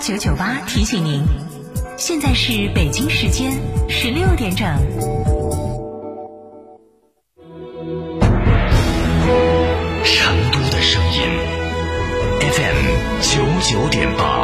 九九八提醒您，现在是北京时间十六点整。成都的声音，FM 九九点八，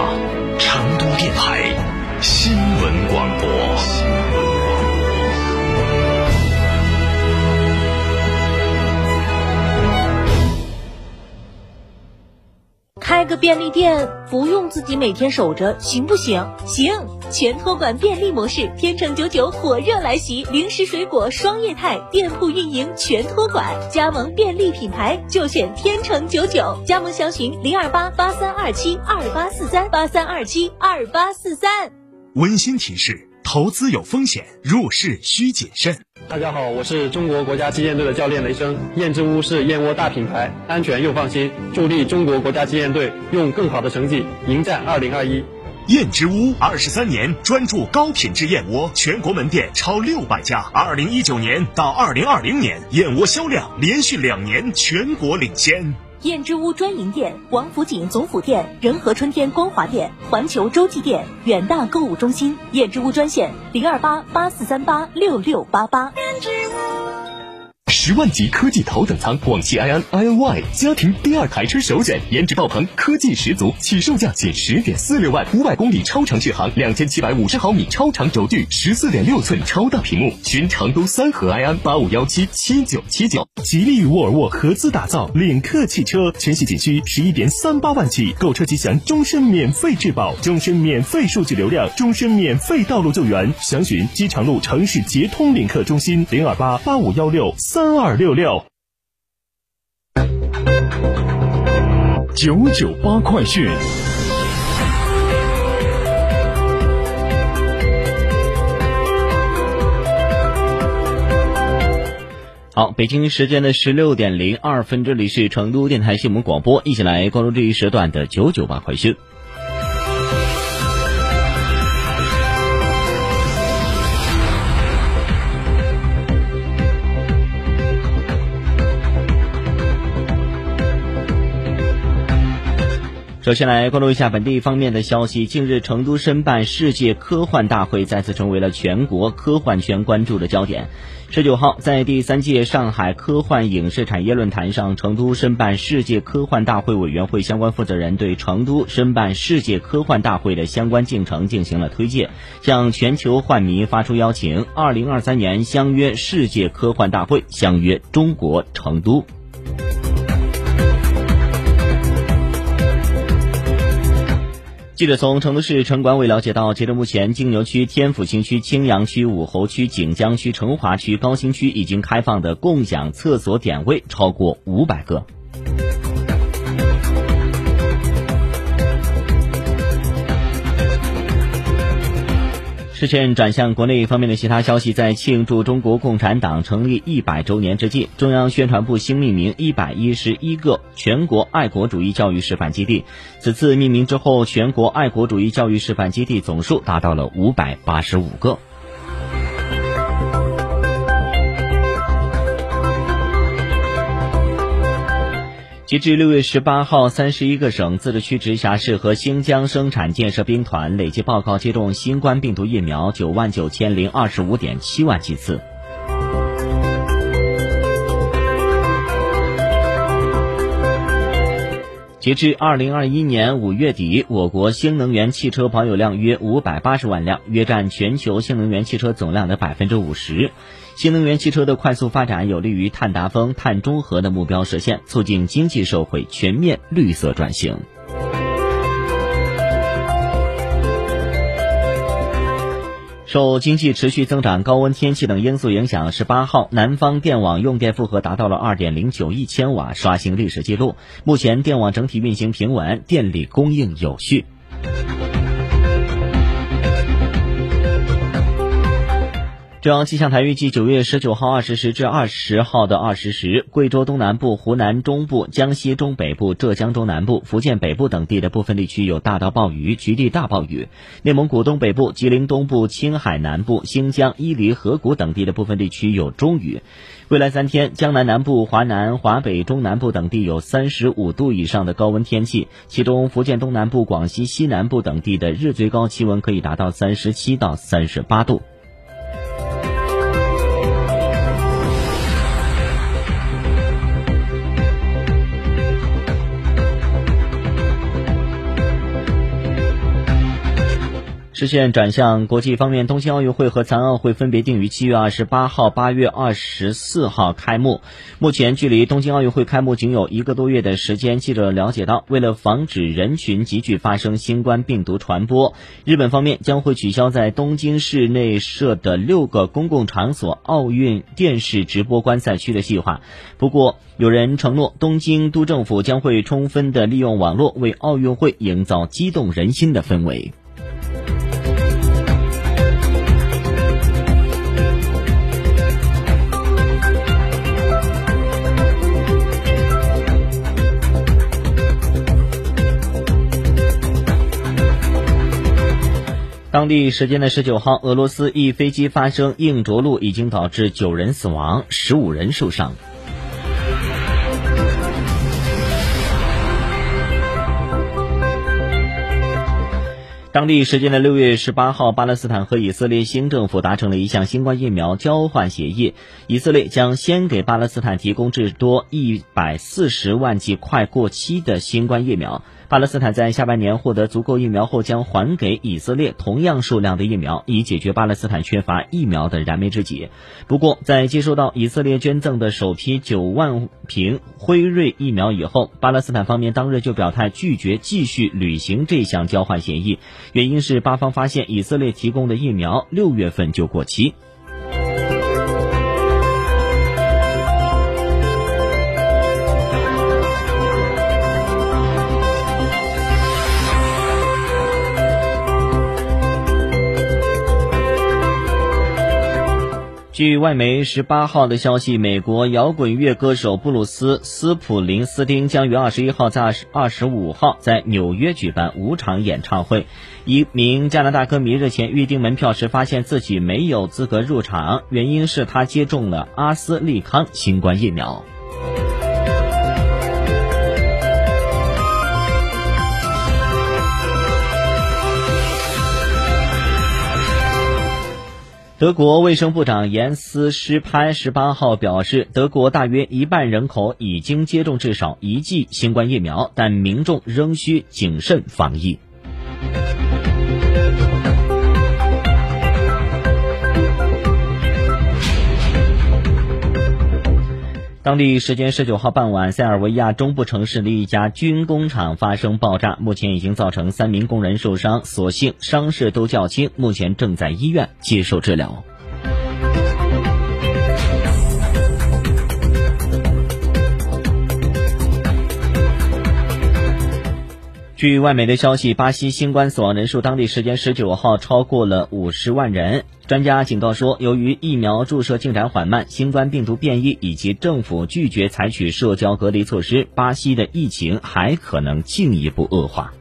开个便利店不用自己每天守着，行不行？行！全托管便利模式，天成九九火热来袭，零食水果双业态，店铺运营全托管，加盟便利品牌就选天成九九，加盟详询零二八八三二七二八四三八三二七二八四三。温馨提示：投资有风险，入市需谨慎。大家好，我是中国国家击剑队的教练雷声。燕之屋是燕窝大品牌，安全又放心，助力中国国家击剑队用更好的成绩迎战二零二一。燕之屋二十三年专注高品质燕窝，全国门店超六百家。二零一九年到二零二零年，燕窝销量连续两年全国领先。燕之屋专营店：王府井总府店、仁和春天光华店、环球洲际店、远大购物中心。燕之屋专线：零二八八四三八六六八八。十万级科技头等舱广汽埃安 iNY 家庭第二台车首选，颜值爆棚，科技十足，起售价仅十点四六万，五百公里超长续航，两千七百五十毫米超长轴距，十四点六寸超大屏幕。寻成都三河埃安八五幺七七九七九。吉利与沃尔沃合资打造领克汽车，全系仅需十一点三八万起，购车即享终身免费质保，终身免费数据流量，终身免费道路救援。详询机场路城市捷通领克中心零二八八五幺六三二六六。九九八快讯。好，北京时间的十六点零二分，这里是成都电台新闻广播，一起来关注这一时段的九九八快讯。首先来关注一下本地方面的消息。近日，成都申办世界科幻大会再次成为了全国科幻圈关注的焦点。十九号，在第三届上海科幻影视产业论坛上，成都申办世界科幻大会委员会相关负责人对成都申办世界科幻大会的相关进程进行了推介，向全球幻迷发出邀请：二零二三年相约世界科幻大会，相约中国成都。记者从成都市城管委了解到，截至目前，金牛区、天府新区、青羊区、武侯区、锦江区、成华区、高新区已经开放的共享厕所点位超过五百个。视线转向国内方面的其他消息，在庆祝中国共产党成立一百周年之际，中央宣传部新命名一百一十一个全国爱国主义教育示范基地。此次命名之后，全国爱国主义教育示范基地总数达到了五百八十五个。截至六月十八号，三十一个省、自治区、直辖市和新疆生产建设兵团累计报告接种新冠病毒疫苗九万九千零二十五点七万剂次。截至二零二一年五月底，我国新能源汽车保有量约五百八十万辆，约占全球新能源汽车总量的百分之五十。新能源汽车的快速发展有利于碳达峰、碳中和的目标实现，促进经济社会全面绿色转型。受经济持续增长、高温天气等因素影响，十八号南方电网用电负荷达到了二点零九亿千瓦，刷新历史记录。目前电网整体运行平稳，电力供应有序。中央气象台预计，九月十九号二十时至二十号的二十时，贵州东南部、湖南中部、江西中北部、浙江中南部、福建北部等地的部分地区有大到暴雨，局地大暴雨；内蒙古东北部、吉林东部、青海南部、新疆、伊犁、河谷等地的部分地区有中雨。未来三天，江南南部、华南、华北、中南部等地有三十五度以上的高温天气，其中福建东南部、广西西南部等地的日最高气温可以达到三十七到三十八度。视线转向国际方面，东京奥运会和残奥会分别定于七月二十八号、八月二十四号开幕。目前距离东京奥运会开幕仅有一个多月的时间。记者了解到，为了防止人群集聚发生新冠病毒传播，日本方面将会取消在东京市内设的六个公共场所奥运电视直播观赛区的计划。不过，有人承诺，东京都政府将会充分的利用网络，为奥运会营造激动人心的氛围。当地时间的十九号，俄罗斯一飞机发生硬着陆，已经导致九人死亡，十五人受伤。当地时间的六月十八号，巴勒斯坦和以色列新政府达成了一项新冠疫苗交换协议，以色列将先给巴勒斯坦提供至多一百四十万剂快过期的新冠疫苗。巴勒斯坦在下半年获得足够疫苗后，将还给以色列同样数量的疫苗，以解决巴勒斯坦缺乏疫苗的燃眉之急。不过，在接收到以色列捐赠的首批九万瓶辉瑞疫苗以后，巴勒斯坦方面当日就表态拒绝继续履行这项交换协议，原因是巴方发现以色列提供的疫苗六月份就过期。据外媒十八号的消息，美国摇滚乐歌手布鲁斯·斯普林斯丁将于二十一号在二十二十五号在纽约举办五场演唱会。一名加拿大歌迷日前预订门票时发现自己没有资格入场，原因是他接种了阿斯利康新冠疫苗。德国卫生部长严斯施潘十八号表示，德国大约一半人口已经接种至少一剂新冠疫苗，但民众仍需谨慎防疫。当地时间十九号傍晚，塞尔维亚中部城市的一家军工厂发生爆炸，目前已经造成三名工人受伤，所幸伤势都较轻，目前正在医院接受治疗。据外媒的消息，巴西新冠死亡人数当地时间十九号超过了五十万人。专家警告说，由于疫苗注射进展缓慢、新冠病毒变异以及政府拒绝采取社交隔离措施，巴西的疫情还可能进一步恶化。